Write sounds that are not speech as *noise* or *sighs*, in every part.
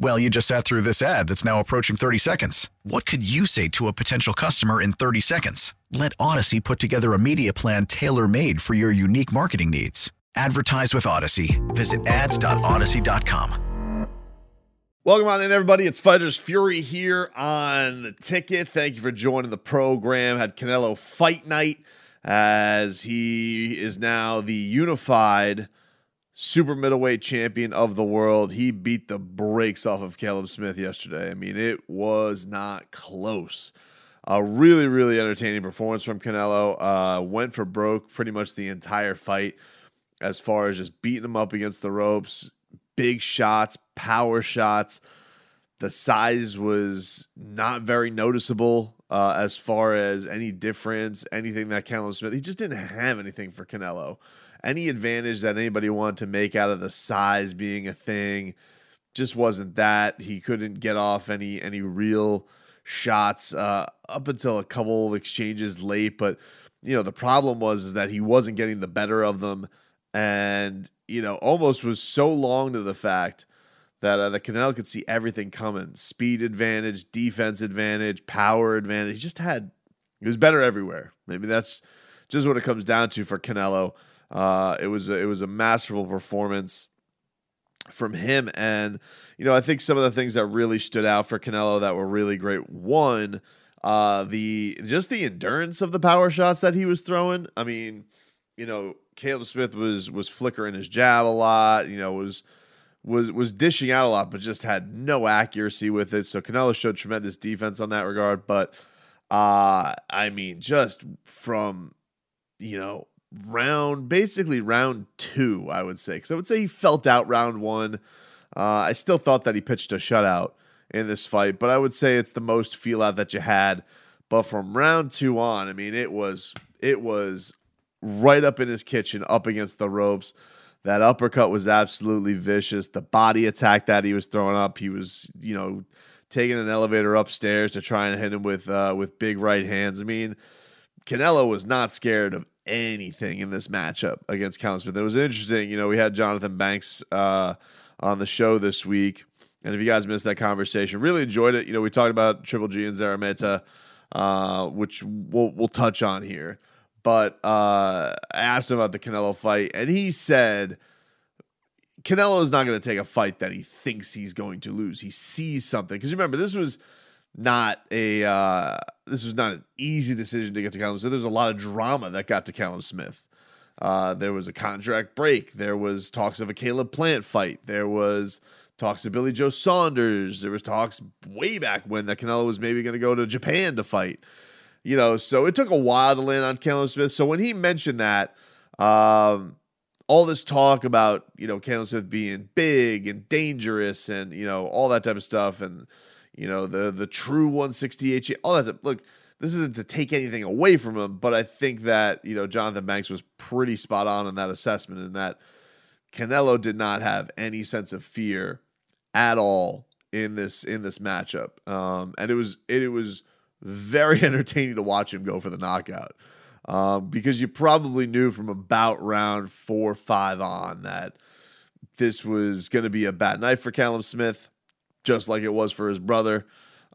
Well, you just sat through this ad that's now approaching 30 seconds. What could you say to a potential customer in 30 seconds? Let Audacy put together a media plan tailor made for your unique marketing needs. Advertise with Audacy. Visit ads.audacy.com. Welcome on in, everybody. It's Fighters Fury here on the ticket. Thank you for joining the program. Had Canelo fight night as he is now the unified super middleweight champion of the world. He beat the brakes off of Caleb Smith yesterday. I mean, it was not close. A really, really entertaining performance from Canelo. Uh, went for broke pretty much the entire fight as far as just beating him up against the ropes. Big shots, power shots. The size was not very noticeable uh, as far as any difference, anything that Caleb Smith. He just didn't have anything for Canelo any advantage that anybody wanted to make out of the size being a thing just wasn't that. He couldn't get off any any real shots uh, up until a couple of exchanges late, but you know the problem was is that he wasn't getting the better of them, and you know almost was so long to the fact that uh, the Canelo could see everything coming: speed advantage, defense advantage, power advantage. He just had he was better everywhere. Maybe that's just what it comes down to for Canelo. Uh, it was a, it was a masterful performance from him, and you know I think some of the things that really stood out for Canelo that were really great. One, uh, the just the endurance of the power shots that he was throwing. I mean, you know, Caleb Smith was was flickering his jab a lot. You know, was was was dishing out a lot, but just had no accuracy with it. So Canelo showed tremendous defense on that regard. But uh, I mean, just from you know round, basically round two, I would say. Because I would say he felt out round one. Uh, I still thought that he pitched a shutout in this fight, but I would say it's the most feel out that you had. But from round two on, I mean, it was it was right up in his kitchen, up against the ropes. That uppercut was absolutely vicious. The body attack that he was throwing up, he was, you know, taking an elevator upstairs to try and hit him with uh, with big right hands. I mean, Canelo was not scared of anything in this matchup against Callum Smith. It was interesting. You know, we had Jonathan Banks uh, on the show this week. And if you guys missed that conversation, really enjoyed it. You know, we talked about Triple G and Szeremeta, uh, which we'll, we'll touch on here. But uh, I asked him about the Canelo fight, and he said Canelo is not going to take a fight that he thinks he's going to lose. He sees something. Because remember, this was not a uh, this was not an easy decision to get to Callum Smith. There was a lot of drama that got to Callum Smith. Uh, there was a contract break. There was talks of a Caleb Plant fight. There was talks of Billy Joe Saunders. There was talks way back when that Canelo was maybe going to go to Japan to fight. You know, so it took a while to land on Callum Smith. So when he mentioned that, um, all this talk about you know Callum Smith being big and dangerous and you know all that type of stuff and you know, the the true 168, all that. Look, this isn't to take anything away from him, but I think that you know Jonathan Banks was pretty spot on in that assessment, in that Canelo did not have any sense of fear at all in this in this matchup, um, and it was it, it was very *laughs* entertaining to watch him go for the knockout. Um, because you probably knew from about round four, five on that this was going to be a bad night for Callum Smith just like it was for his brother.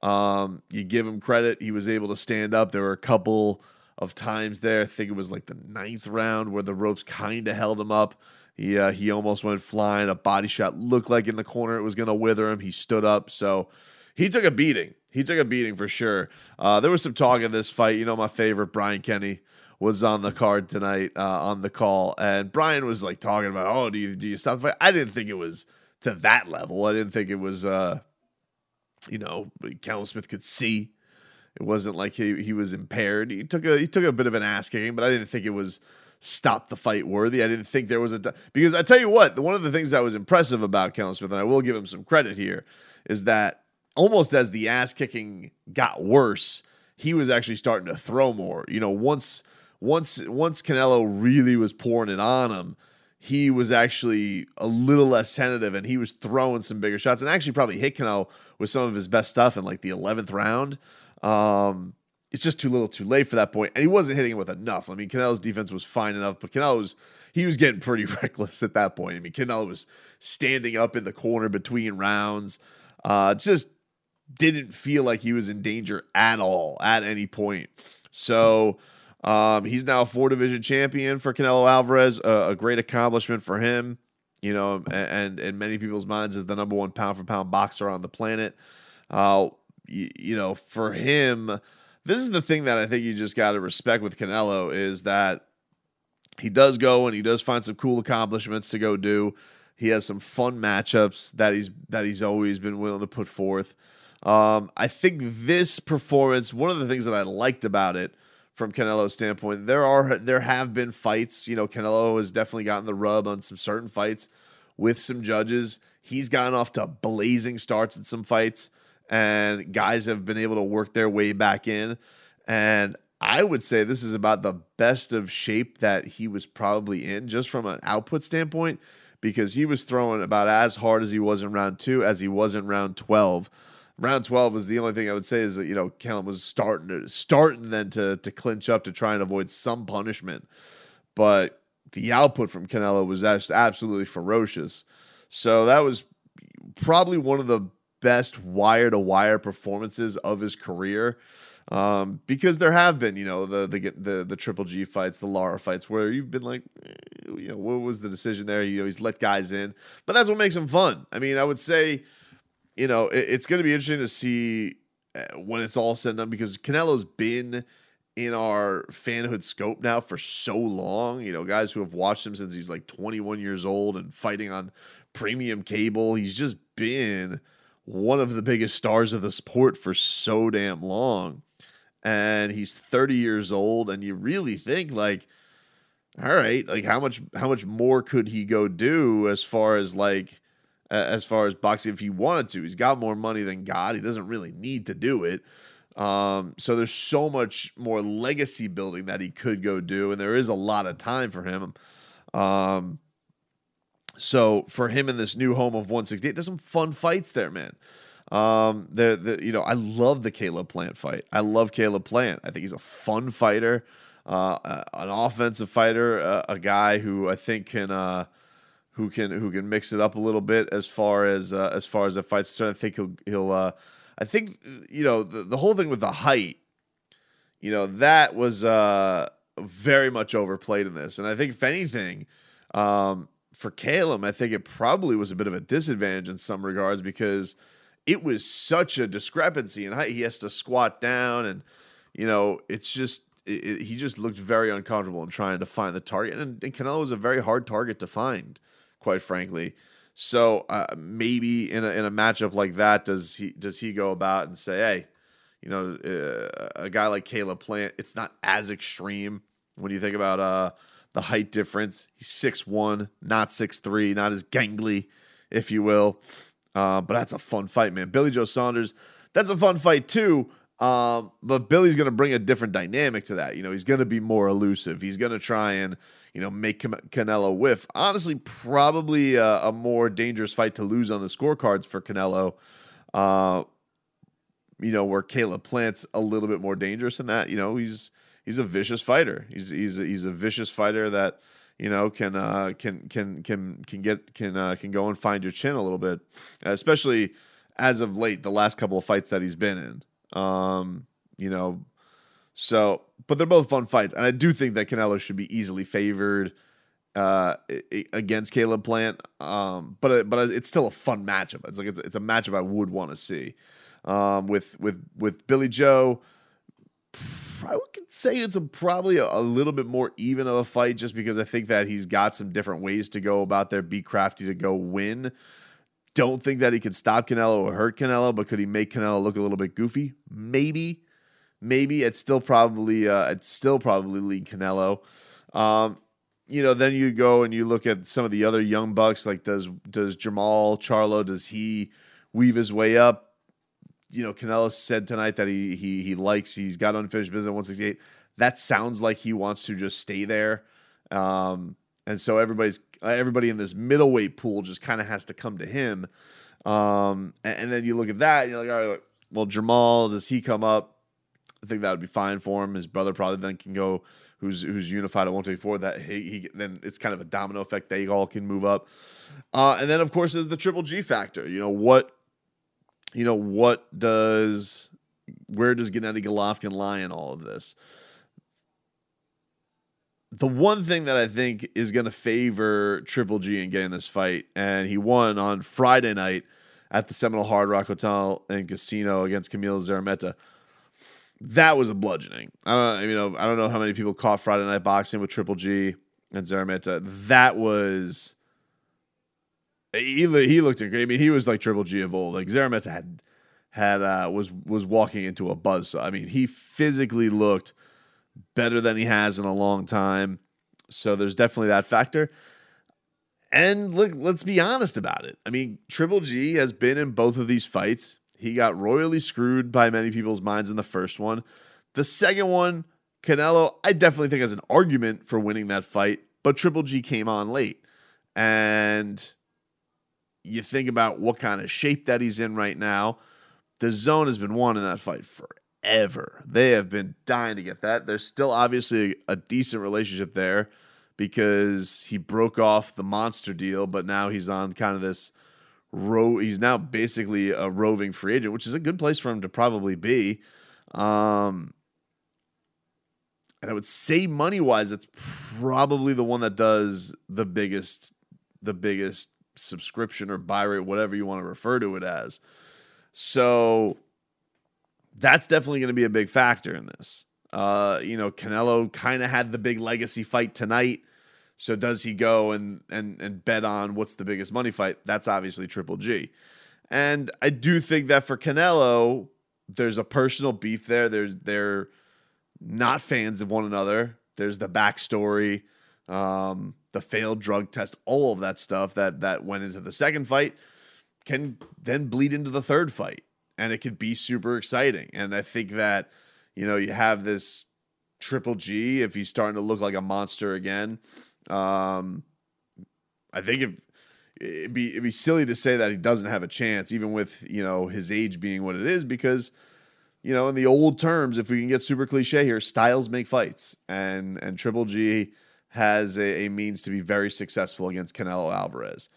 Um, you give him credit; he was able to stand up. There were a couple of times there. I think it was like the ninth round where the ropes kind of held him up. He uh, he almost went flying. A body shot looked like in the corner it was going to wither him. He stood up, so he took a beating. He took a beating for sure. Uh, there was some talk in this fight. You know, my favorite Brian Kenny was on the card tonight uh, on the call, and Brian was like talking about, "Oh, do you do you stop the fight?" I didn't think it was to that level. I didn't think it was, uh, you know, Callum Smith could see. It wasn't like he, he was impaired. He took a he took a bit of an ass kicking, but I didn't think it was stop the fight worthy. I didn't think there was a because I tell you what, one of the things that was impressive about Callum Smith, and I will give him some credit here, is that almost as the ass kicking got worse, he was actually starting to throw more. You know, once once once Canelo really was pouring it on him, he was actually a little less tentative and he was throwing some bigger shots and actually probably hit Canelo with some of his best stuff in like the 11th round. Um, it's just too little too late for that point. And he wasn't hitting it with enough. I mean, Canelo's defense was fine enough, but Canelo was, he was getting pretty *laughs* reckless at that point. I mean, Canelo was standing up in the corner between rounds. Uh, just didn't feel like he was in danger at all at any point. So um, he's now a four division champion for Canelo Alvarez, a, a great accomplishment for him. You know, and in many people's minds is the number one pound for pound boxer on the planet. Uh, you, you know, for him, this is the thing that I think you just got to respect with Canelo is that he does go and he does find some cool accomplishments to go do. He has some fun matchups that he's that he's always been willing to put forth. Um, I think this performance, one of the things that I liked about it from Canelo's standpoint, there are there have been fights. You know, Canelo has definitely gotten the rub on some certain fights with some judges. He's gotten off to blazing starts in some fights, and guys have been able to work their way back in. And I would say this is about the best of shape that he was probably in, just from an output standpoint, because he was throwing about as hard as he was in round two as he was in round 12 round 12 was the only thing I would say is that, you know, Callum was starting to starting then to to clinch up to try and avoid some punishment. But the output from Canelo was just absolutely ferocious. So that was probably one of the best wire to wire performances of his career. Um, because there have been, you know, the, the the the Triple G fights, the Lara fights, where you've been like, eh, you know, what was the decision there? You know, he's let guys in, but that's what makes him fun. I mean, I would say you know, it, it's going to be interesting to see uh, when it's all said and done because Canelo's been in our fanhood scope now for so long. You know, guys who have watched him since he's like 21 years old and fighting on premium cable. He's just been one of the biggest stars of the sport for so damn long. And he's 30 years old, and you really think like, all right, like how much how much more could he go do as far as like as far as boxing if he wanted to. He's got more money than God. He doesn't really need to do it. Um, so there's so much more legacy building that he could go do, and there is a lot of time for him. Um, so for him in this new home of 168, there's some fun fights there, man. Um, the, the you know I love the Caleb Plant fight. I love Caleb Plant. I think he's a fun fighter, uh, an offensive fighter, uh, a guy who I think can uh, who can who can mix it up a little bit as far as uh, as far as the fights. I think he'll he'll. Uh, I think you know the the whole thing with the height. You know that was uh, very much overplayed in this, and I think if anything, um, for Caleb, I think it probably was a bit of a disadvantage in some regards because it was such a discrepancy in height. He has to squat down, and you know it's just it, it, he just looked very uncomfortable in trying to find the target, and, and Canelo was a very hard target to find quite frankly. So uh, maybe in a, in a matchup like that, does he does he go about and say, hey, you know, uh, a guy like Caleb Plant, it's not as extreme when you think about uh, the height difference. He's six one, not six three, not as gangly, if you will. Uh, but that's a fun fight, man. Billy Joe Saunders, that's a fun fight too. Um, but Billy's going to bring a different dynamic to that. You know, he's going to be more elusive. He's going to try and you know, make Canelo whiff. Honestly, probably a, a, more dangerous fight to lose on the scorecards for Canelo. Uh, you know, where Caleb Plant's a little bit more dangerous than that. You know, he's he's a vicious fighter. He's he's a, he's a vicious fighter that you know can uh, can can can can get can uh, can go and find your chin a little bit, especially as of late. The last couple of fights that he's been in, um, you know, so, but they're both fun fights, and I do think that Canelo should be easily favored uh, against Caleb Plant. Um, but but it's still a fun matchup. It's like it's, it's a matchup I would want to see. Um, with with with Billy Joe, I would say it's a, probably a, a, little bit more even of a fight, just because I think that he's got some different ways to go about there. Be crafty to go win. don't think that he could stop Canelo or hurt Canelo, but could he make Canelo look a little bit goofy? Maybe, maybe. It's still probably uh, it's still probably lead Canelo. Um, you know, then you go and you look at some of the other young bucks. Like, does does Jermall Charlo does he weave his way up? You know, Canelo said tonight that he he he likes he's got unfinished business at 168. That sounds like he wants to just stay there. Um, and so everybody's everybody in this middleweight pool just kind of has to come to him. Um, and, and, then you look at that and you're like, all right, well, Jermall, does he come up? I think that would be fine for him. His brother probably then can go, who's who's unified at 124. That he, he then it's kind of a domino effect. They all can move up. Uh, and then of course there's the triple G factor. You know what? You know what does where does Gennady Golovkin lie in all of this? the one thing that I think is going to favor Triple G in getting this fight, and he won on Friday night at the Seminole Hard Rock Hotel and Casino against Kamil Szeremeta. That was a bludgeoning. I don't, you know, I don't know how many people caught Friday Night Boxing with Triple G and Szeremeta. That was he. He looked great. I mean, he was like Triple G of old. Like Szeremeta had had uh, was was walking into a buzz. I mean, he physically looked better than he has in a long time. So there's definitely that factor. And look, let's be honest about it. I mean, Triple G has been in both of these fights. He got royally screwed by many people's minds in the first one. The second one, Canelo, I definitely think has an argument for winning that fight, but Triple G came on late. And you think about what kind of shape that he's in right now. DAZN has been won in that fight forever. They have been dying to get that. There's still obviously a decent relationship there because he broke off the monster deal, but now he's on kind of this ro he's now basically a roving free agent, which is a good place for him to probably be. Um and I would say money wise, that's probably the one that does the biggest the biggest subscription or buy rate, whatever you want to refer to it as. So that's definitely going to be a big factor in this. Uh, you know, Canelo kind of had the big legacy fight tonight. So does he go and and and bet on what's the biggest money fight? That's obviously Triple G. And I do think that for Canelo, there's a personal beef there. There's they're not fans of one another. There's the backstory, um, the failed drug test, all of that stuff that that went into the second fight can then bleed into the third fight and it could be super exciting. And I think that, you know, you have this Triple G if he's starting to look like a monster again. Um, I think if it'd be it'd be silly to say that he doesn't have a chance, even with you know his age being what it is, because you know in the old terms, if we can get super cliche here, styles make fights, and and Triple G has a, a means to be very successful against Canelo Alvarez.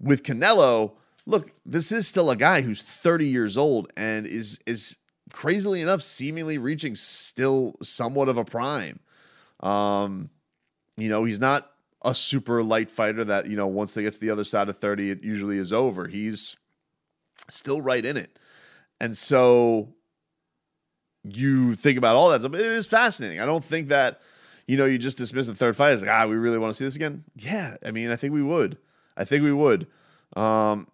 With Canelo, look, this is still a guy who's 30 years old and is is crazily enough seemingly reaching still somewhat of a prime. Um, you know, he's not a super light fighter that, you know, once they get to the other side of 30, it usually is over. He's still right in it. And so you think about all that. It is fascinating. I don't think that, you know, you just dismiss the third fight as like, ah, we really want to see this again. Yeah. I mean, I think we would. I think we would. Um,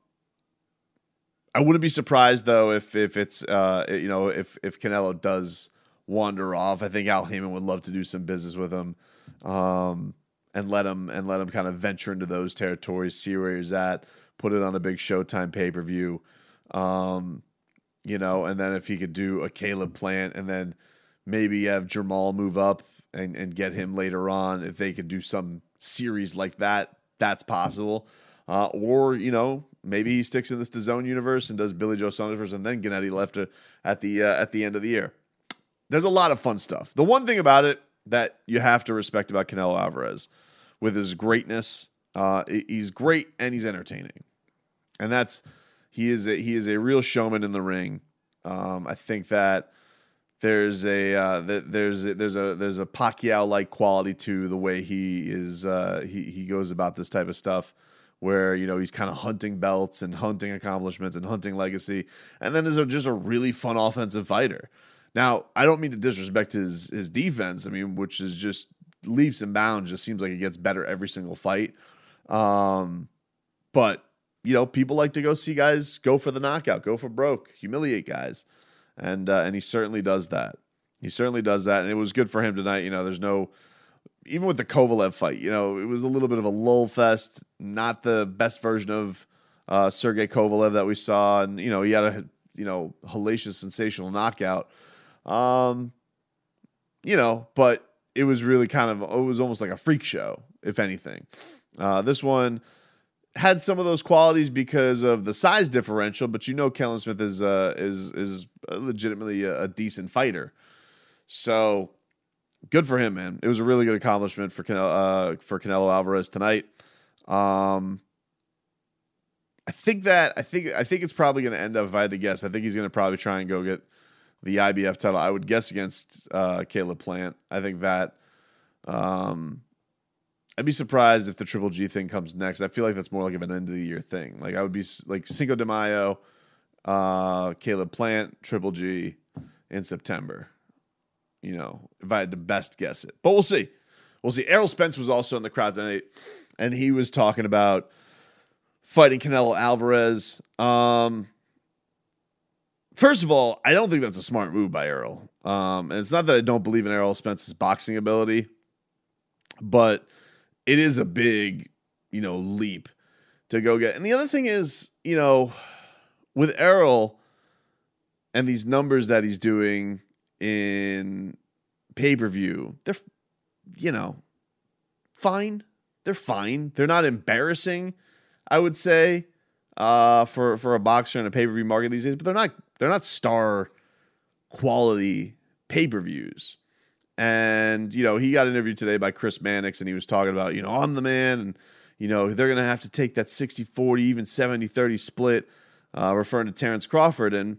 I wouldn't be surprised though if if it's uh you know if if Canelo does wander off. I think Al Haymon would love to do some business with him, um, and let him and let him kind of venture into those territories, see where he's at, put it on a big Showtime pay per view, um, you know, and then if he could do a Caleb Plant, and then maybe have Jermall move up and and get him later on, if they could do some series like that, that's possible. Uh, or you know maybe he sticks in this DAZN universe and does Billy Joe Saunders and then Gennady left at the uh, at the end of the year. There's a lot of fun stuff. The one thing about it that you have to respect about Canelo Alvarez, with his greatness, uh, he's great and he's entertaining, and that's he is a, he is a real showman in the ring. Um, I think that there's a uh, there's a, there's a there's a Pacquiao like quality to the way he is uh, he he goes about this type of stuff where you know he's kind of hunting belts and hunting accomplishments and hunting legacy, and then is just a really fun offensive fighter. Now, I don't mean to disrespect his his defense. I mean, which is just leaps and bounds. Just seems like it gets better every single fight. Um, but you know, people like to go see guys go for the knockout, go for broke, humiliate guys, and uh, and he certainly does that. He certainly does that, and it was good for him tonight. You know, there's no even with the Kovalev fight, you know, it was a little bit of a lull fest, not the best version of uh, Sergey Kovalev that we saw, and you know, he had a you know hellacious, sensational knockout. Um, you know, but it was really kind of it was almost like a freak show, if anything. Uh, this one had some of those qualities because of the size differential, but you know Callum Smith is uh, is is legitimately a, a, decent fighter. So good for him, man. It was a really good accomplishment for Canelo, uh, for Canelo Alvarez tonight. Um, I think that I think I think it's probably going to end up. If I had to guess, I think he's going to probably try and go get the IBF title. I would guess against uh, Caleb Plant. I think that. Um, I'd be surprised if the Triple G thing comes next. I feel like that's more like of an end of the year thing. Like I would be like Cinco de Mayo, uh, Caleb Plant, Triple G in September. You know, if I had to best guess it, but we'll see. We'll see. Errol Spence was also in the crowd tonight, and he was talking about fighting Canelo Alvarez. Um, first of all, I don't think that's a smart move by Errol. Um, and it's not that I don't believe in Errol Spence's boxing ability, but it is a big, you know, leap to go get. And the other thing is, you know, with Errol and these numbers that he's doing in pay per view, they're, you know, fine. They're fine. They're not embarrassing, I would say, uh, for for a boxer in a pay per view market these days. But they're not they're not star quality pay per views. And, you know, he got interviewed today by Chris Mannix and he was talking about, you know, I'm the man and, you know, they're going to have to take that 60 40, even 70 30 split, uh, referring to Terrence Crawford. And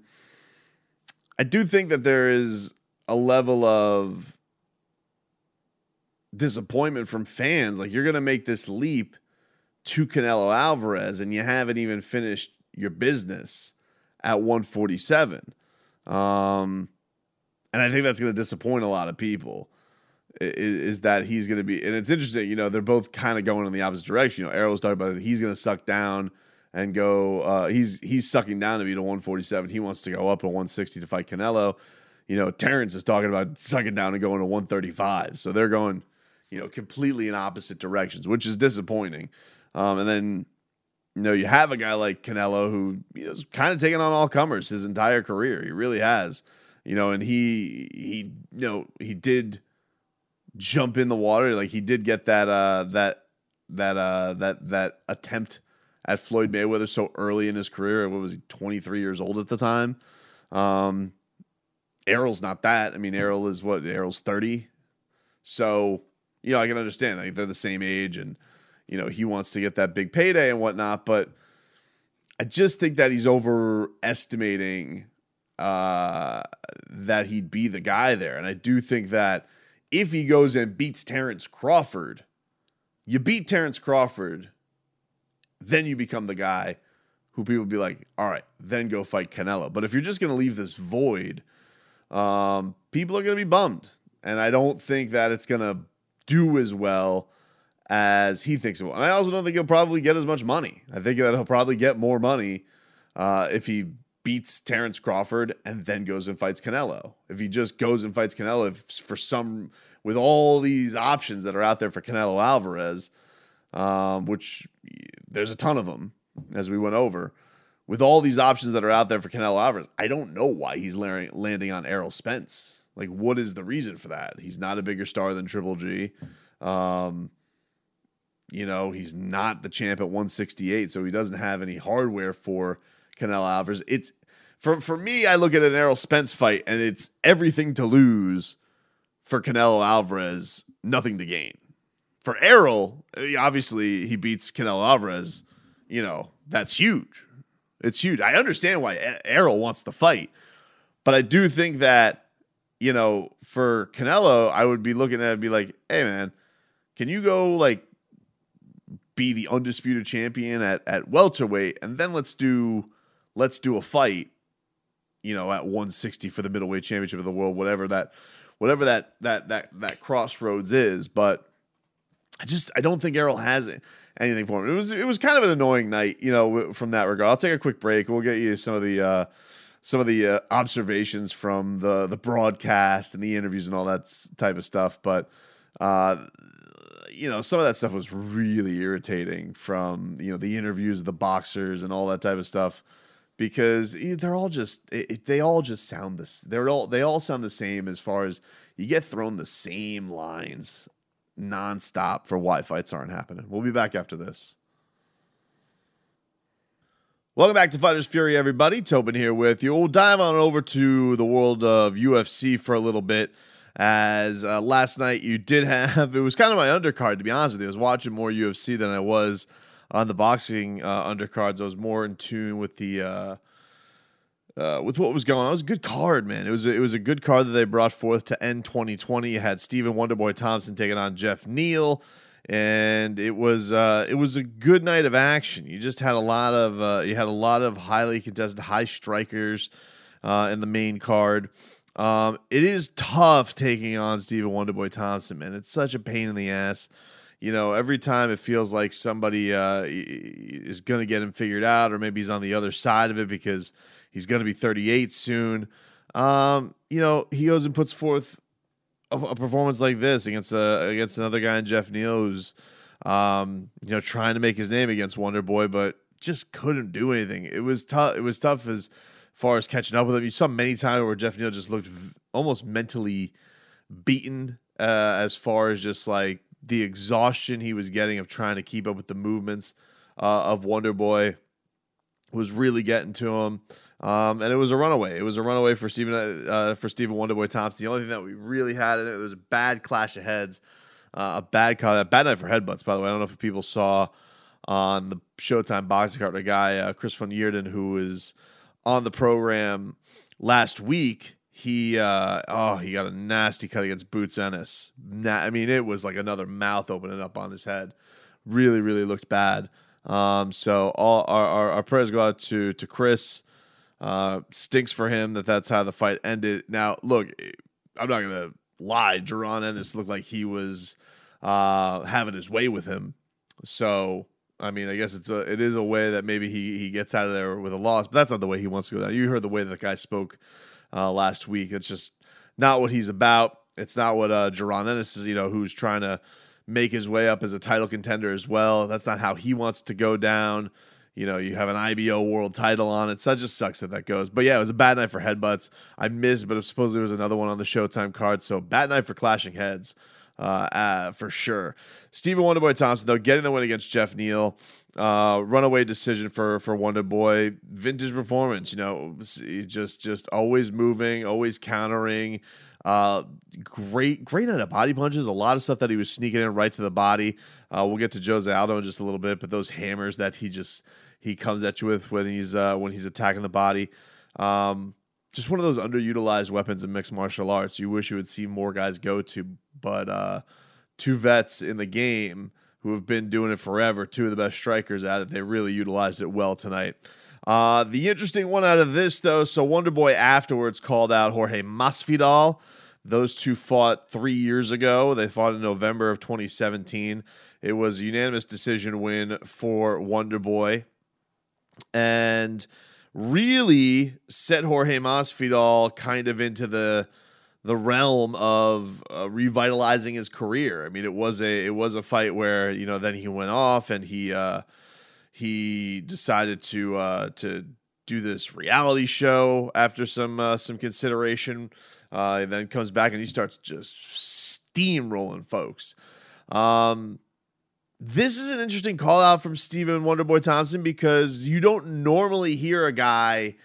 I do think that there is a level of disappointment from fans. Like, you're going to make this leap to Canelo Alvarez and you haven't even finished your business at 147. Um, and I think that's going to disappoint a lot of people. Is, is that he's going to be, and it's interesting, you know, they're both kind of going in the opposite direction. You know, Errol's talking about it, he's going to suck down and go. Uh, he's he's sucking down to be to 147. He wants to go up to 160 to fight Canelo. You know, Terrence is talking about sucking down and going to 135. So they're going, you know, completely in opposite directions, which is disappointing. Um, and then, you know, you have a guy like Canelo who you know, is kind of taking on all comers his entire career. He really has you know, and he he you know he did jump in the water, like he did get that uh that that uh that that attempt at Floyd Mayweather so early in his career. What was he, 23 years old at the time? Um, Errol's not that. I mean, Errol is what? Errol's 30. So, you know, I can understand like they're the same age and, you know, he wants to get that big payday and whatnot. But I just think that he's overestimating uh, that he'd be the guy there. And I do think that if he goes and beats Terrence Crawford, you beat Terrence Crawford, then you become the guy who people be like, all right, then go fight Canelo. But if you're just going to leave this void, um, people are going to be bummed. And I don't think that it's going to do as well as he thinks it will. And I also don't think he'll probably get as much money. I think that he'll probably get more money uh, if he beats Terrence Crawford and then goes and fights Canelo. If he just goes and fights Canelo, if for some with all these options that are out there for Canelo Alvarez, um, which there's a ton of them as we went over, with all these options that are out there for Canelo Alvarez, I don't know why he's landing on Errol Spence. Like, what is the reason for that? He's not a bigger star than Triple G. Um, you know, he's not the champ at 168, so he doesn't have any hardware for Canelo Alvarez. It's for for me, I look at an Errol Spence fight and it's everything to lose for Canelo Alvarez, nothing to gain. For Errol, eh, obviously he beats Canelo Alvarez, you know, that's huge. It's huge. I understand why Errol wants the fight, but I do think that, you know, for Canelo, I would be looking at it and be like, hey man, can you go like be the undisputed champion at, at welterweight and then let's do let's do a fight, you know, at 160 for the middleweight championship of the world, whatever that whatever that that that that crossroads is. But I just I don't think Errol has it anything for him. It was it was kind of an annoying night, you know, from that regard. I'll take a quick break. We'll get you some of the uh, some of the uh, observations from the the broadcast and the interviews and all that type of stuff. But uh, you know, some of that stuff was really irritating from you know the interviews of the boxers and all that type of stuff because they're all just it, they all just sound this they're all they all sound the same as far as you get thrown the same lines nonstop for why fights aren't happening. We'll be back after this. Welcome back to Fighters Fury, everybody. Tobin here with you. We'll dive on over to the world of UFC for a little bit. As uh, last night you did have, *laughs* it was kind of my undercard, to be honest with you. I was watching more UFC than I was on the boxing uh, undercards. I was more in tune with the uh, uh, with what was going on. It was a good card, man. It was a, it was a good card that they brought forth to end 2020. You had Stephen Wonderboy Thompson taking on Jeff Neal, and it was uh, it was a good night of action. You just had a lot of uh, you had a lot of highly contested high strikers uh, in the main card. Um, it is tough taking on Stephen Wonderboy Thompson, man. It's such a pain in the ass. You know, every time it feels like somebody uh, is going to get him figured out, or maybe he's on the other side of it because He's going to be 38 soon. Um, you know, he goes and puts forth a, a performance like this against a, against another guy in Jeff Neal who's um, you know trying to make his name against Wonder Boy, but just couldn't do anything. It was tough. It was tough as far as catching up with him. You saw many times where Jeff Neal just looked v- almost mentally beaten uh, as far as just like the exhaustion he was getting of trying to keep up with the movements uh, of Wonder Boy was really getting to him. Um, and it was a runaway. It was a runaway for Stephen uh, for Stephen Wonderboy Thompson. The only thing that we really had in it, it was a bad clash of heads, uh, a bad cut, a bad night for headbutts. By the way, I don't know if people saw on the Showtime boxing card a guy uh, Chris van Heerden who is on the program last week. He uh, oh he got a nasty cut against Boots Ennis. Na- I mean it was like another mouth opening up on his head. Really really looked bad. Um, so all our, our, our prayers go out to to Chris. Uh, stinks for him that that's how the fight ended. Now, look, I'm not gonna lie. Jaron Ennis looked like he was uh, having his way with him. So, I mean, I guess it's a it is a way that maybe he he gets out of there with a loss, but that's not the way he wants to go down. You heard the way that the guy spoke uh, last week. It's just not what he's about. It's not what uh, Jaron Ennis is. You know, who's trying to make his way up as a title contender as well. That's not how he wants to go down. You know, you have an IBO world title on it. So it just sucks that that goes. But yeah, it was a bad night for headbutts. I missed, but supposedly there was another one on the Showtime card. So bad night for clashing heads, uh, uh, for sure. Stephen Wonderboy Thompson, though, getting the win against Jeff Neal. Uh, runaway decision for for Wonder Boy. Vintage performance, you know, just just always moving, always countering. Uh, great, great night of body punches. A lot of stuff that he was sneaking in right to the body. Uh, we'll get to Jose Aldo in just a little bit, but those hammers that he just he comes at you with when he's uh, when he's attacking the body. Um, just one of those underutilized weapons in mixed martial arts. You wish you would see more guys go to, but uh, two vets in the game who have been doing it forever, two of the best strikers at it. They really utilized it well tonight. Uh, the interesting one out of this, though, so Wonder Boy afterwards called out Jorge Masvidal. Those two fought three years ago. They fought in November of 2017. It was a unanimous decision win for Wonder Boy. And really set Jorge Masvidal kind of into the the realm of uh, revitalizing his career. I mean, it was a it was a fight where you know then he went off and he uh, he decided to uh, to do this reality show after some uh, some consideration, uh, and then comes back and he starts just steamrolling folks. Um, this is an interesting call out from Stephen Wonderboy Thompson because you don't normally hear a guy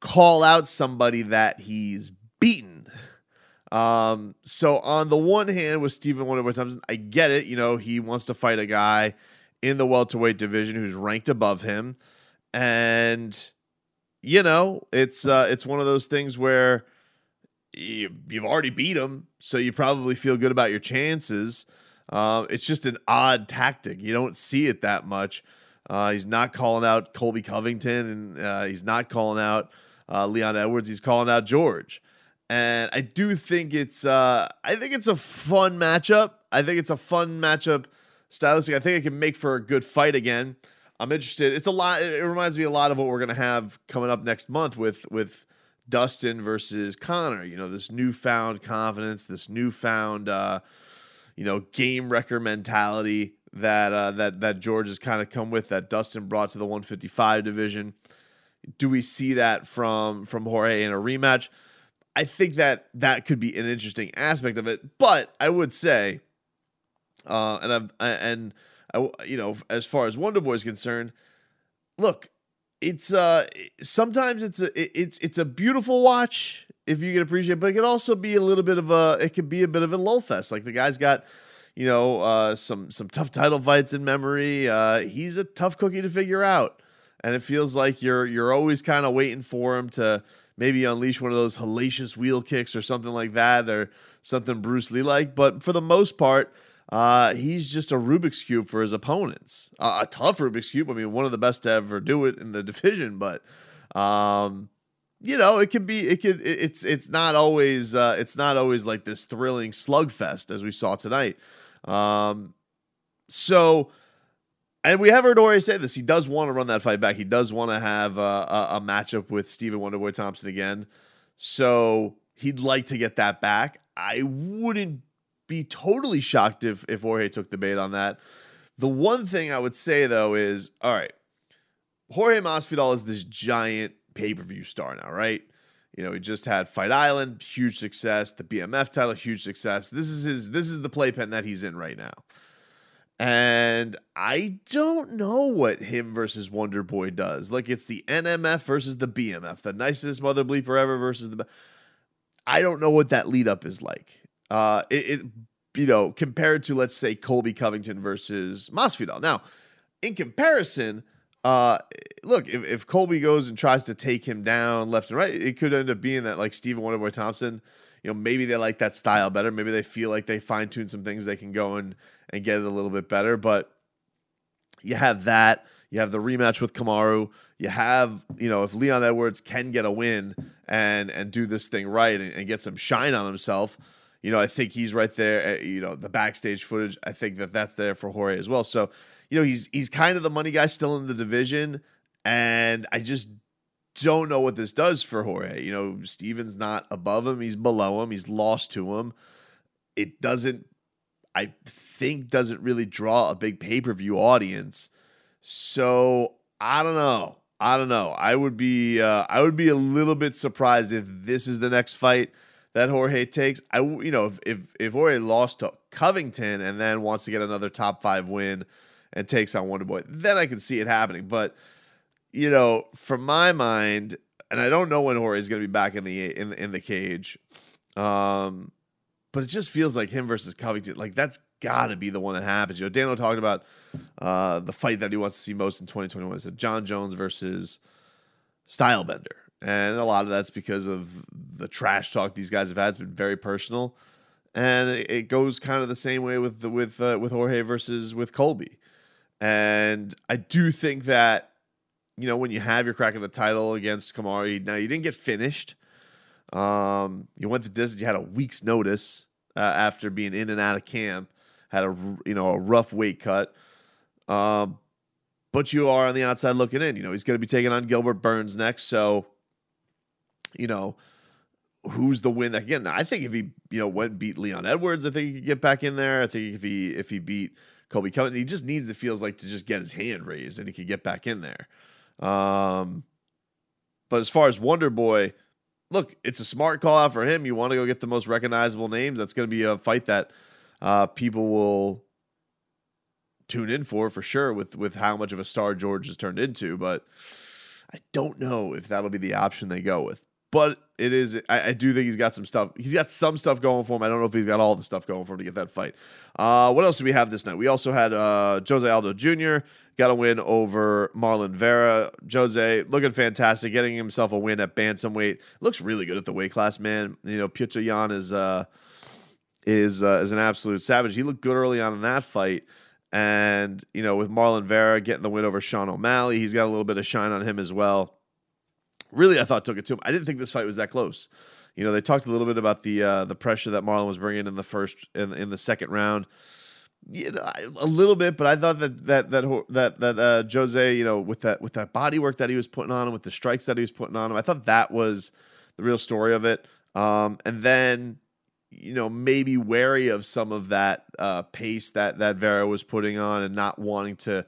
call out somebody that he's beaten. Um, so on the one hand, with Stephen Wonderboy Thompson, I get it. You know, he wants to fight a guy in the welterweight division who's ranked above him, and you know, it's uh, it's one of those things where you, you've already beat him, so you probably feel good about your chances. Uh, it's just an odd tactic. You don't see it that much. Uh, he's not calling out Colby Covington, and uh, he's not calling out uh, Leon Edwards. He's calling out George, and I do think it's uh, I think it's a fun matchup. I think it's a fun matchup stylistic. I think it can make for a good fight again. I'm interested. It's a lot. It reminds me a lot of what we're gonna have coming up next month with with Dustin versus Conor. You know, this newfound confidence, this newfound uh, you know game wrecker mentality that uh, that that George has kind of come with that Dustin brought to the 155 division. Do we see that from from Jorge in a rematch? I think that that could be an interesting aspect of it, but I would say, uh, and I've and I, you know, as far as Wonder Boy is concerned, look, it's uh sometimes it's a it's it's a beautiful watch if you can appreciate, but it could also be a little bit of a it could be a bit of a lull fest. Like the guy's got you know, uh, some some tough title fights in memory. Uh, he's a tough cookie to figure out, and it feels like you're you're always kind of waiting for him to maybe unleash one of those hellacious wheel kicks or something like that, or something Bruce Lee like. But for the most part, uh, he's just a Rubik's cube for his opponents. A tough Rubik's cube. I mean, one of the best to ever do it in the *laughs* division, but. Um, you know, it could be, it could, it's, it's not always, uh, it's not always like this thrilling slugfest as we saw tonight. Um, so, and we have heard Ori say this. He does want to run that fight back. He does want to have a, a, a matchup with Stephen Wonderboy Thompson again. So he'd like to get that back. I wouldn't be totally shocked if if Jorge took the bait on that. The one thing I would say though is, all right, Jorge Masvidal is this giant pay per view star now, right? You know, he just had Fight Island, huge success. The BMF title, huge success. This is his. This is the playpen that he's in right now. And I don't know what him versus Wonder Boy does. Like it's the NMF versus the BMF, the nicest mother bleeper ever versus the. I don't know what that lead up is like. Uh, it, it you know compared to let's say Colby Covington versus Masvidal. Now, in comparison, uh, look, if, if Colby goes and tries to take him down left and right, it could end up being that like Stephen Wonderboy Thompson, you know, maybe they like that style better. Maybe they feel like they fine tune some things they can go and and get it a little bit better. But you have that. You have the rematch with Kamaru. You have, you know, if Leon Edwards can get a win and and do this thing right and, and get some shine on himself, you know, I think he's right there. Eh, you know, the backstage footage, I think that that's there for Jorge as well. So you know, he's he's kind of the money guy still in the division, and I just don't know what this does for Jorge. You know, Steven's not above him; he's below him. He's lost to him. It doesn't, I think, doesn't really draw a big pay per view audience. So I don't know. I don't know. I would be uh, I would be a little bit surprised if this is the next fight that Jorge takes. I you know if if, if Jorge lost to Covington and then wants to get another top five win and takes on Wonder Boy, then I can see it happening. But you know, from my mind, and I don't know when Jorge is going to be back in the in in the cage, um, but it just feels like him versus Covington. Like that's got to be the one that happens. You know, Daniel talked about uh, the fight that he wants to see most in 2021 is Jon Jones versus Stylebender. And a lot of that's because of the trash talk these guys have had. It's been very personal, and it, goes kind of the same way with the, with uh, with Jorge versus with Colby. And I do think that, you know, when you have your crack at the title against Kamaru, now you didn't get finished. Um, you went the distance. You had a week's notice uh, after being in and out of camp. Had a you know a rough weight cut. Um, but you are on the outside looking in. You know he's going to be taking on Gilbert Burns next. So, you know, who's the win again? I think if he you know went beat Leon Edwards, I think he could get back in there. I think if he if he beat Colby Covington. He just needs, it feels like, to just get his hand raised and he could get back in there. Um, but as far as Wonder Boy, look, it's a smart call out for him. You want to go get the most recognizable names. That's going to be a fight that uh, people will tune in for for sure with with how much of a star George has turned into. But I don't know if that'll be the option they go with but it is. I, I, do think he's got some stuff. He's got some stuff going for him. I don't know if he's got all the stuff going for him to get that fight. Uh, what else do we have this night? We also had uh, Jose Aldo Jr. got a win over Marlon Vera. Jose looking fantastic, getting himself a win at bantamweight. Looks really good at the weight class, man. You know, Petr Yan is uh, is uh, is an absolute savage. He looked good early on in that fight. And, you know, with Marlon Vera getting the win over Sean O'Malley, he's got a little bit of shine on him as well really I thought took it to him. I didn't think this fight was that close. You know, they talked a little bit about the uh, the pressure that Marlon was bringing in the first in in the second round. you know, a little bit, but I thought that that that that that uh, Jose, you know, with that with that body work that he was putting on him, with the strikes that he was putting on him, I thought that was the real story of it. Um, and then, you know, maybe wary of some of that uh, pace that that Vera was putting on, and not wanting to,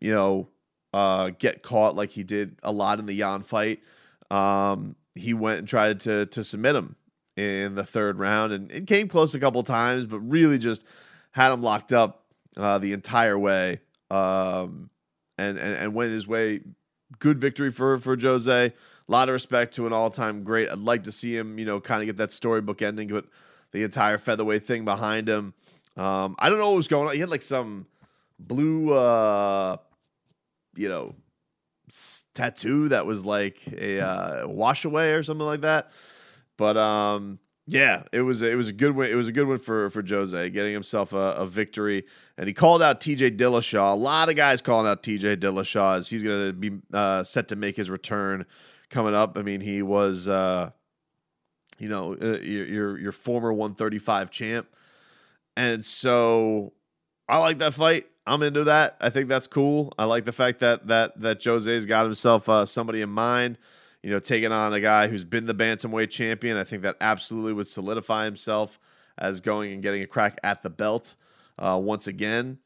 you know, uh, get caught like he did a lot in the Yan fight. Um, he went and tried to to submit him in the third round, and it came close a couple times, but really just had him locked up uh, the entire way, um, and, and and went his way. Good victory for for Jose. A lot of respect to an all time great. I'd like to see him, you know, kind of get that storybook ending, but the entire featherweight thing behind him. Um, I don't know what was going on. He had like some blue, uh, you know, tattoo that was like a uh, wash away or something like that. But um, yeah, it was it was a good win. It was a good one for for Jose, getting himself a, a victory, and he called out T.J. Dillashaw. A lot of guys calling out T.J. Dillashaw as he's going to be uh, set to make his return coming up. I mean, he was, uh, you know, uh, your, your your former 135 champ, and so I like that fight. I'm into that. I think that's cool. I like the fact that that that Jose's got himself uh, somebody in mind you know, taking on a guy who's been the bantamweight champion. I think that absolutely would solidify himself as going and getting a crack at the belt uh, once again.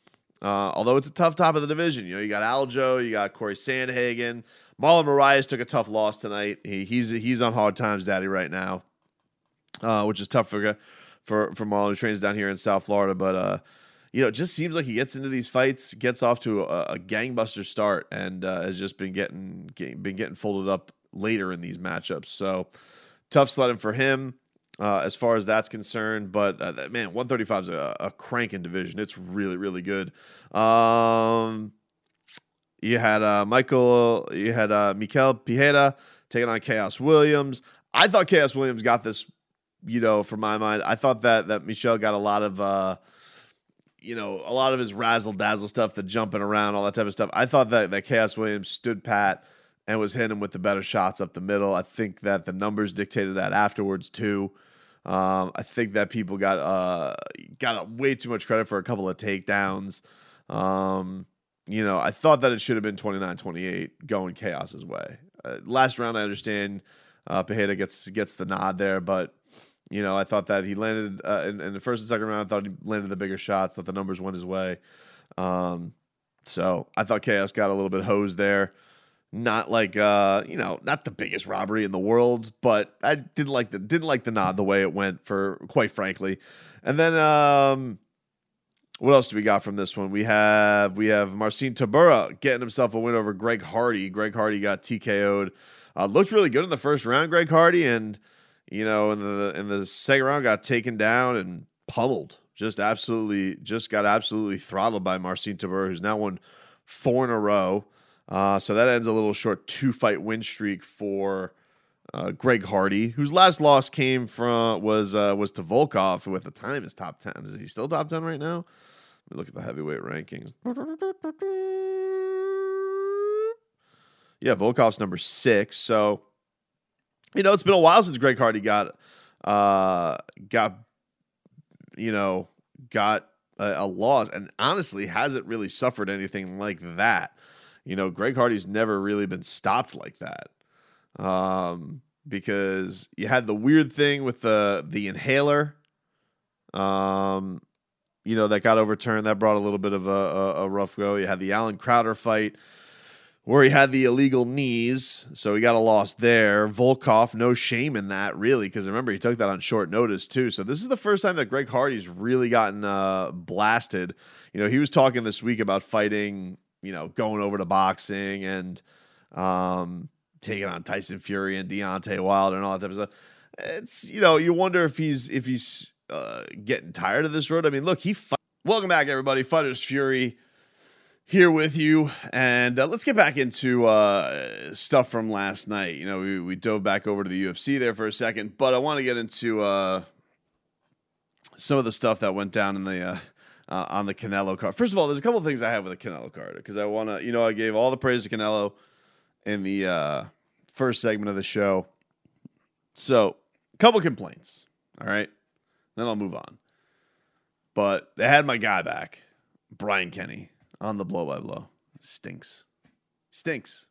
Uh, although it's a tough top of the division, you know, you got Aljo, you got Corey Sandhagen. Marlon Moraes took a tough loss tonight. He, he's he's on hard times, daddy, right now, uh, which is tough for for for Marlon who trains down here in South Florida. But uh, you know, it just seems like he gets into these fights, gets off to a, a gangbuster start, and uh, has just been getting, getting been getting folded up later in these matchups. So tough sledding for him uh, as far as that's concerned. But uh, man, 135 is a, a cranking division. It's really, really good. Um, you had uh, Michael, you had uh, Michel Pereira taking on Khaos Williams. I thought Khaos Williams got this, you know, for my mind. I thought that that Michel got a lot of, uh, you know, a lot of his razzle dazzle stuff, the jumping around, all that type of stuff. I thought that that Khaos Williams stood pat and was hitting him with the better shots up the middle. I think that the numbers dictated that afterwards too. Um, I think that people got uh, got way too much credit for a couple of takedowns. Um, you know, I thought that it should have been 29-28 going Khaos's way. Uh, last round, I understand uh, Pereira gets gets the nod there, but you know, I thought that he landed uh, in, in, the first and second round. I thought he landed the bigger shots. That the numbers went his way. Um, so I thought Khaos got a little bit hosed there not like uh you know not the biggest robbery in the world but i didn't like the didn't like the nod the way it went for quite frankly and then um what else do we got from this one we have we have marcin tybura getting himself a win over greg hardy greg hardy got tko'd uh, looked really good in the first round greg hardy and you know and the in the second round got taken down and pummeled just absolutely just got absolutely throttled by marcin tybura who's now won four in a row uh, so that ends a little short two fight win streak for uh, Greg Hardy, whose last loss came from was uh, was to Volkov, who at the time is top ten. Is he still top ten right now? Let me look at the heavyweight rankings. Yeah, Volkov's number six. So you know it's been a while since Greg Hardy got uh, got you know got a, a loss, and honestly hasn't really suffered anything like that. You know, Greg Hardy's never really been stopped like that. Um, because you had the weird thing with the the inhaler, um, you know, that got overturned. That brought a little bit of a, a, a rough go. You had the Allen Crowder fight where he had the illegal knees, so he got a loss there. Volkov, no shame in that, really, because remember he took that on short notice too. So this is the first time that Greg Hardy's really gotten uh, blasted. You know, he was talking this week about fighting you know, going over to boxing and um, taking on Tyson Fury and Deontay Wilder and all that type of stuff. It's you know, you wonder if he's if he's uh, getting tired of this road. I mean, look, he. Fight- Welcome back, everybody. Fighters Fury here with you, and uh, let's get back into uh, stuff from last night. You know, we, we dove back over to the UFC there for a second, but I want to get into uh, some of the stuff that went down in the uh, uh, on the Canelo card. First of all, there's a couple things I have with the Canelo card because I want to, you know, I gave all the praise to Canelo in the uh, first segment of the show. So, a couple complaints. All right. Then I'll move on. But they had my guy back, Brian Kenny, on the blow by blow. Stinks. Stinks.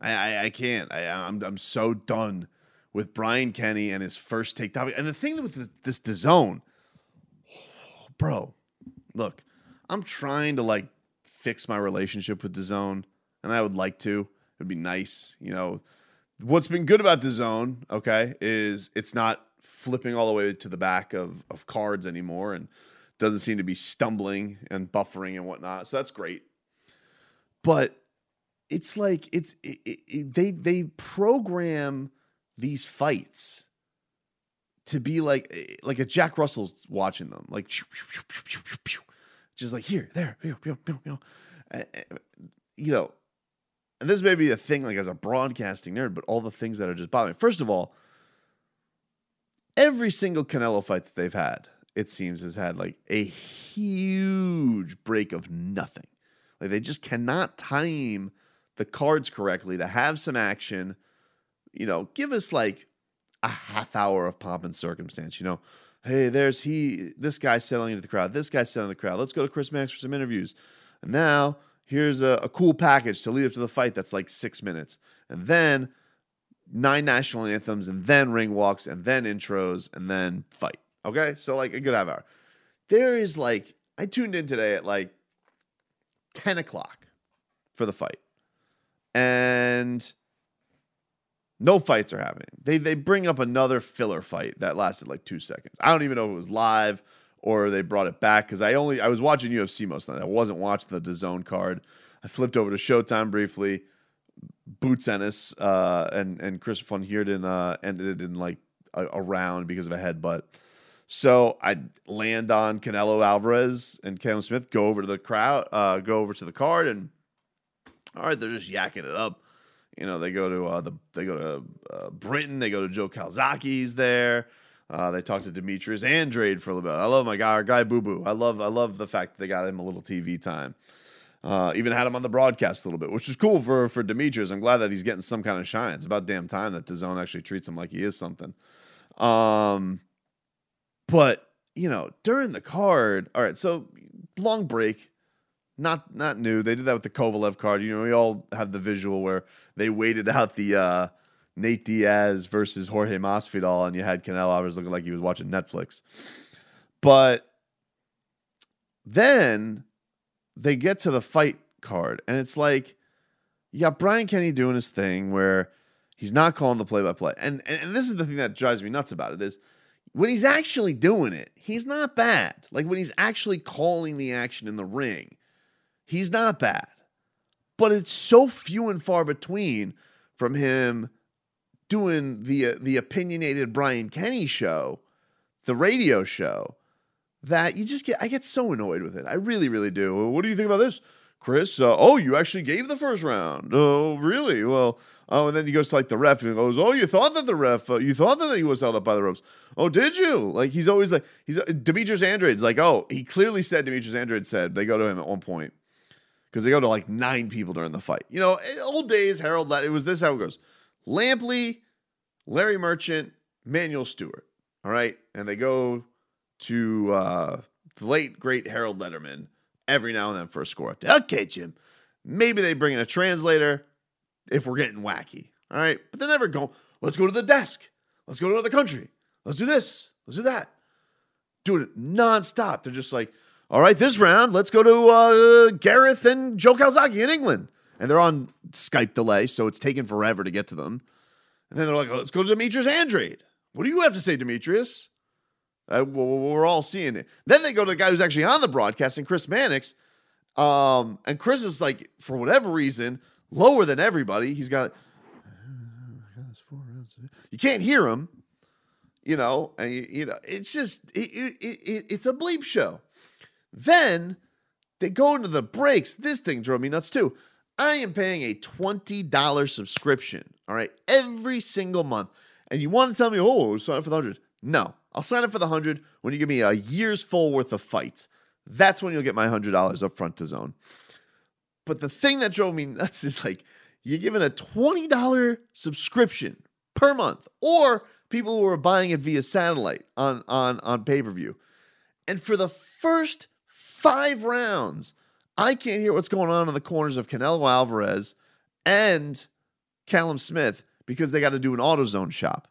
I, I, I can't. I, I'm, I'm so done with Brian Kenny and his first take topic. And the thing with the, this DAZN, *sighs* bro, look, I'm trying to like fix my relationship with DAZN, and I would like to. It'd be nice, you know. What's been good about DAZN, okay, is it's not flipping all the way to the back of of cards anymore, and doesn't seem to be stumbling and buffering and whatnot. So that's great. But it's like it's it, it, they they program these fights to be like like a Jack Russell's watching them, like just like here, there, you know, you know. And this may be a thing, like as a broadcasting nerd, but all the things that are just bothering. First of all, every single Canelo fight that they've had, it seems, has had like a huge break of nothing. Like they just cannot time the cards correctly to have some action. You know, give us like a half hour of pomp and circumstance. You know, hey, there's he, this guy settling into the crowd, this guy settling the crowd. Let's go to Chris Max for some interviews. And now here's a, a cool package to lead up to the fight that's like six minutes. And then nine national anthems, and then ring walks, and then intros, and then fight. Okay, so like a good half hour. There is like I tuned in today at like ten o'clock for the fight and no fights are happening. They they bring up another filler fight that lasted like two seconds. I don't even know if it was live or they brought it back because I only I was watching UFC most night. I wasn't watching the DAZN card. I flipped over to Showtime briefly. Boots Ennis uh, and and Chris van Heerden uh, ended it in like a, a round because of a headbutt. So I land on Canelo Alvarez and Callum Smith. Go over to the crowd. Uh, go over to the card and all right, they're just yakking it up. You know, they go to uh, the they go to uh, Britain, they go to Joe Calzaghe's there. Uh, they talk to Demetrius Andrade for a little bit. I love my guy, our guy Boo Boo. I love I love the fact that they got him a little TV time. Uh, even had him on the broadcast a little bit, which is cool for for Demetrius. I'm glad that he's getting some kind of shine. It's about damn time that DAZN actually treats him like he is something. Um, but you know, during the card, all right, so long break not not new. They did that with the Kovalev card. You know, we all have the visual where they waited out the uh, Nate Diaz versus Jorge Masvidal, and you had Canelo Alvarez looking like he was watching Netflix. But then they get to the fight card, and it's like you got Brian Kenny doing his thing where he's not calling the play by play. And and this is the thing that drives me nuts about it is when he's actually doing it, he's not bad. Like when he's actually calling the action in the ring, He's not bad. But it's so few and far between from him doing the uh, the opinionated Brian Kenny show, the radio show, that you just get I get so annoyed with it. I really really do. What do you think about this? Chris, uh, oh, you actually gave the first round. Oh, really? Well, oh, and then he goes to like the ref and goes, oh, you thought that the ref, uh, you thought that he was held up by the ropes. Oh, did you? Like he's always like he's uh, Demetrius Andrade's like, oh, he clearly said Demetrius Andrade said they go to him at one point because they go to like nine people during the fight. You know, old days, Harold, it was this how it goes Lampley, Larry Merchant, Emanuel Steward. All right. And they go to uh, the late, great Harold Lederman every now and then for a score update. Okay, Jim. Maybe they bring in a translator if we're getting wacky. All right. But they're never going, let's go to the desk. Let's go to another country. Let's do this. Let's do that. Doing it nonstop. They're just like, all right, this round, let's go to uh, Gareth and Joe Calzaghe in England. And they're on Skype delay, so it's taking forever to get to them. And then they're like, let's go to Demetrius Andrade. What do you have to say, Demetrius? Uh, we're all seeing it. Then they go to the guy who's actually on the broadcast, and Chris Mannix. Um, and Chris is like, for whatever reason, lower than everybody. He's got, you can't hear him, you know, and you, you know, it's just, it, it, it, it's a bleep show. Then they go into the breaks. This thing drove me nuts too. I am paying a $20 subscription, all right, every single month. And you want to tell me, oh, sign up for the 100. No, I'll sign up for the 100 when you give me a year's full worth of fights. That's when you'll get my $100 up front DAZN. But the thing that drove me nuts is like, you're giving a $20 subscription per month, or people who are buying it via satellite on, on, on pay per view And for the first five rounds, I can't hear what's going on in the corners of Canelo Alvarez and Callum Smith because they got to do an AutoZone shop.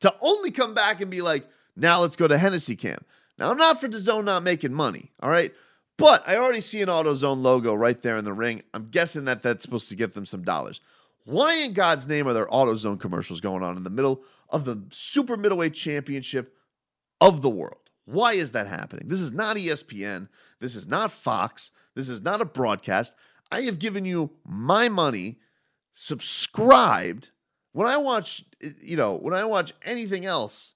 To only come back and be like, now let's go to Hennessy Cam. Now, I'm not for DAZN not making money, all right? But I already see an AutoZone logo right there in the ring. I'm guessing that that's supposed to get them some dollars. Why in God's name are there AutoZone commercials going on in the middle of the super middleweight championship of the world? Why is that happening? This is not ESPN. This is not Fox. This is not a broadcast. I have given you my money, subscribed. When I watch, you know, when I watch anything else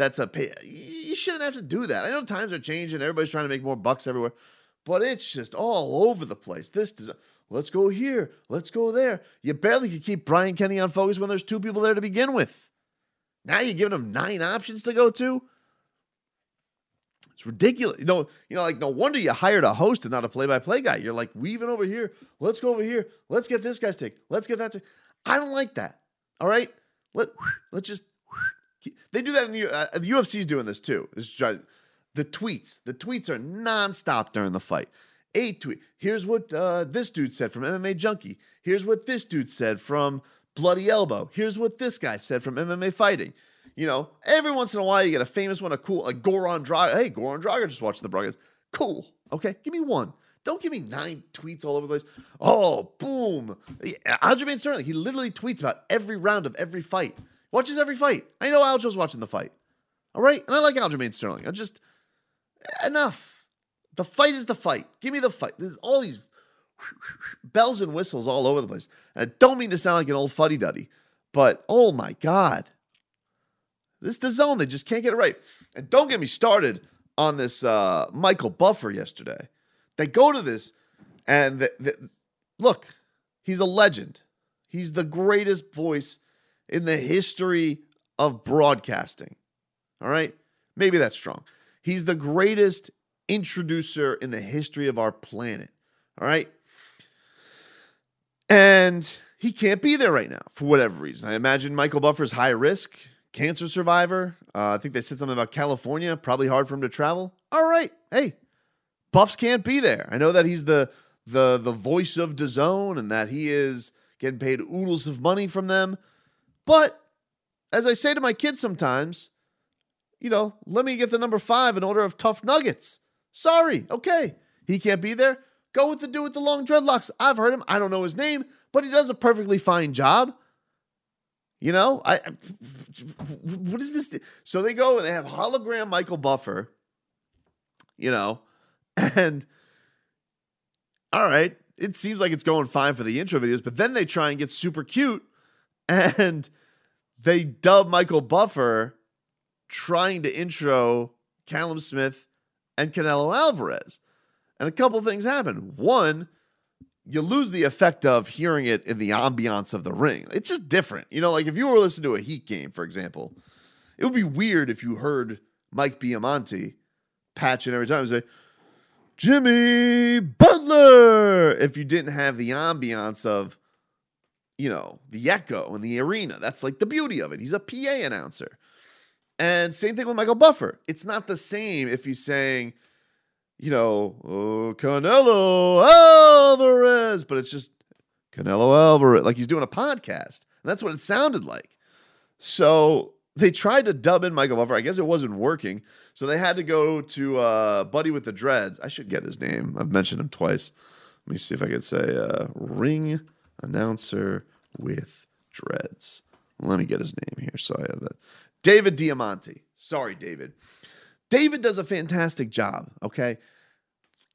that's a pay, you shouldn't have to do that. I know times are changing. Everybody's trying to make more bucks everywhere, but it's just all over the place. This does. Let's go here. Let's go there. You barely could keep Brian Kenny on focus when there's two people there to begin with. Now you're giving him nine options to go to. It's ridiculous. You know, you know, like no wonder you hired a host and not a play-by-play guy. You're like weaving over here. Let's go over here. Let's get this guy's take. Let's get that take. I don't like that. All right. Let let's just. They do that in the, uh, the doing this too. The tweets. The tweets are nonstop during the fight. A tweet. Here's what uh, this dude said from MMA Junkie. Here's what this dude said from Bloody Elbow. Here's what this guy said from MMA Fighting. You know, every once in a while you get a famous one, a cool, like Goran Drago. Hey, Goran Drago just watched the broadcast. Cool. Okay, give me one. Don't give me nine tweets all over the place. Oh, boom. Aljamain Sterling, he literally tweets about every round of every fight. Watches every fight. I know Aljo's watching the fight. All right? And I like Aljamain Sterling. I just, enough. The fight is the fight. Give me the fight. There's all these *laughs* bells and whistles all over the place. And I don't mean to sound like an old fuddy duddy, but oh my God. This is DAZN. They just can't get it right. And don't get me started on this uh, Michael Buffer yesterday. They go to this, and the, the, look, he's a legend. He's the greatest voice in the history of broadcasting. All right? Maybe that's strong. He's the greatest introducer in the history of our planet. All right? And he can't be there right now for whatever reason. I imagine Michael Buffer's high risk, cancer survivor. Uh, I think they said something about California, probably hard for him to travel. All right. Hey, Buffs can't be there. I know that he's the the the voice of DAZN and that he is getting paid oodles of money from them. But as I say to my kids sometimes, you know, let me get the number five in order of tough nuggets. Sorry, okay. He can't be there. Go with the dude with the long dreadlocks. I've heard him. I don't know his name, but he does a perfectly fine job. You know, I what is this? So they go and they have hologram Michael Buffer. You know, and all right, it seems like it's going fine for the intro videos, but then they try and get super cute and they dub Michael Buffer trying to intro Callum Smith and Canelo Alvarez. And a couple things happen. One, you lose the effect of hearing it in the ambiance of the ring. It's just different. You know, like if you were listening to a Heat game, for example, it would be weird if you heard Mike Baiamonte patching every time and say, Jimmy Butler if you didn't have the ambiance of, you know, the echo in the arena. That's like the beauty of it. He's a PA announcer. And same thing with Michael Buffer. It's not the same if he's saying, you know, oh, Canelo Alvarez, but it's just Canelo Alvarez, like he's doing a podcast. And that's what it sounded like. So they tried to dub in Michael Buffer. I guess it wasn't working. So they had to go to uh, Buddy with the Dreads. I should get his name. I've mentioned him twice. Let me see if I could say uh, ring announcer with dreads. Let me get his name here so I have that. David Diamante. Sorry, David. David does a fantastic job, okay?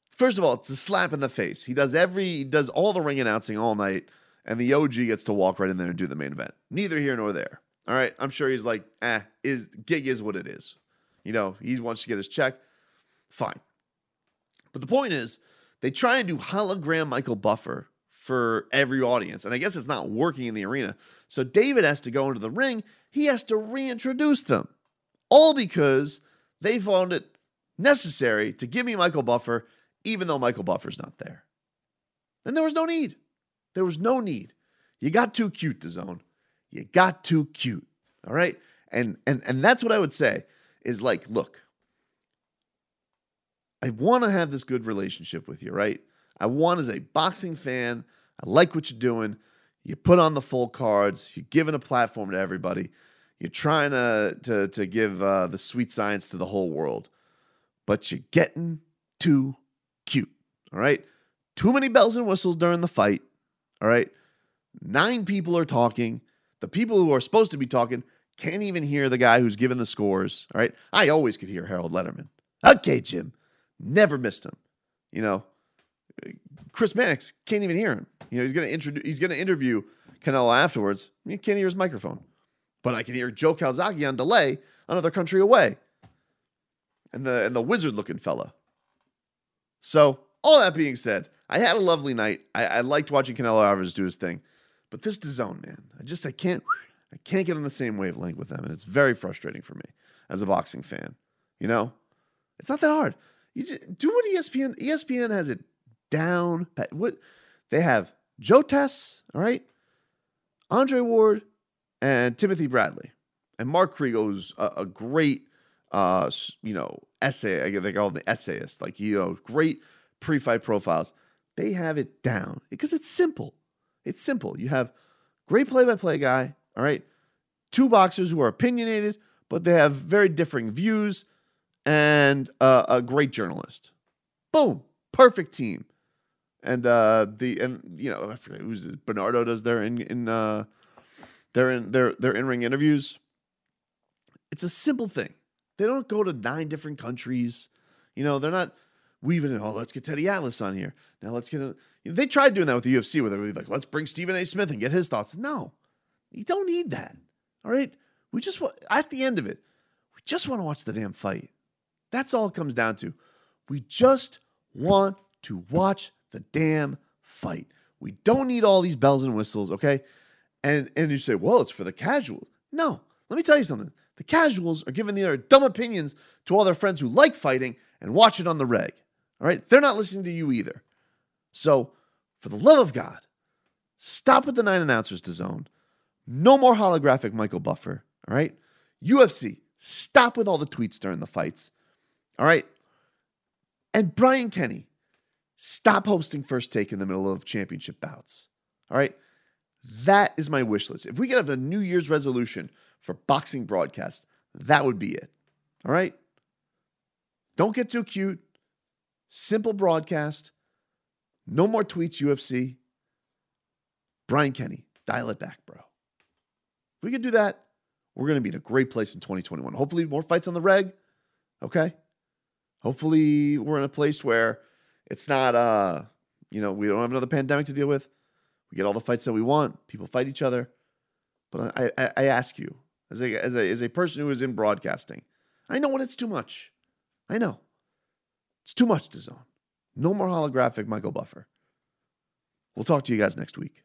First of all, it's a slap in the face. He does every he does all the ring announcing all night, and the OG gets to walk right in there and do the main event. Neither here nor there. All right. I'm sure he's like, eh, is gig is what it is. You know, he wants to get his check. Fine. But the point is, they try and do hologram Michael Buffer for every audience. And I guess it's not working in the arena. So David has to go into the ring. He has to reintroduce them. All because they found it necessary to give me Michael Buffer, even though Michael Buffer's not there. And there was no need. There was no need. You got too cute, DAZN. You got too cute. All right. And and and that's what I would say is like, look, I want to have this good relationship with you, right? I want as a boxing fan, I like what you're doing. You put on the full cards, you're giving a platform to everybody. You're trying to to to give uh, the sweet science to the whole world, but you're getting too cute. All right, too many bells and whistles during the fight. All right, nine people are talking. The people who are supposed to be talking can't even hear the guy who's giving the scores. All right, I always could hear Harold Lederman. Okay, Jim, never missed him. You know, Chris Mannix can't even hear him. You know, he's gonna introduce. He's gonna interview Canelo afterwards. You can't hear his microphone but I can hear Joe Calzaghe on delay another country away. And the and the wizard looking fella. So, all that being said, I had a lovely night. I, I liked watching Canelo Alvarez do his thing. But DAZN, man, I just I can't I can't get on the same wavelength with them. And it's very frustrating for me as a boxing fan. You know? It's not that hard. You just do what ESPN ESPN has it down. What they have Joe Tess, all right? Andre Ward, and Timothy Bradley. And Mark Kriegel a, a great, uh, you know, essay. I They call him the essayist. Like, you know, great pre-fight profiles. They have it down because it's simple. It's simple. You have great play-by-play guy, all right? Two boxers who are opinionated, but they have very differing views, and uh, a great journalist. Boom, perfect team. And uh, the and you know I forget who's Bernardo does there in in uh, they're in their their in ring interviews. It's a simple thing. They don't go to nine different countries. You know, they're not weaving in. Oh, let's get Teddy Atlas on here. Now let's get. A, you know, they tried doing that with the UFC, where they were like, let's bring Stephen A. Smith and get his thoughts. No, you don't need that. All right, we just want at the end of it, we just want to watch the damn fight. That's all it comes down to. We just want to watch the damn fight. We don't need all these bells and whistles, okay? And and you say, well, it's for the casuals. No, let me tell you something. The casuals are giving their dumb opinions to all their friends who like fighting and watch it on the reg. All right? They're not listening to you either. So, for the love of God, stop with the nine announcers DAZN. No more holographic Michael Buffer. All right? UFC, stop with all the tweets during the fights. All right? And Brian Kenny, stop hosting first take in the middle of championship bouts. All right? That is my wish list. If we could have a New Year's resolution for boxing broadcast, that would be it. All right? Don't get too cute. Simple broadcast. No more tweets, UFC. Brian Kenny, dial it back, bro. If we could do that, we're going to be in a great place in 2021. Hopefully, more fights on the reg. Okay? Hopefully, we're in a place where it's not, uh, you know, we don't have another pandemic to deal with. We get all the fights that we want. People fight each other. But I, I, I ask you, as a, as, a, as a person who is in broadcasting, I know when it's too much. I know. It's too much DAZN. No more holographic Michael Buffer. We'll talk to you guys next week.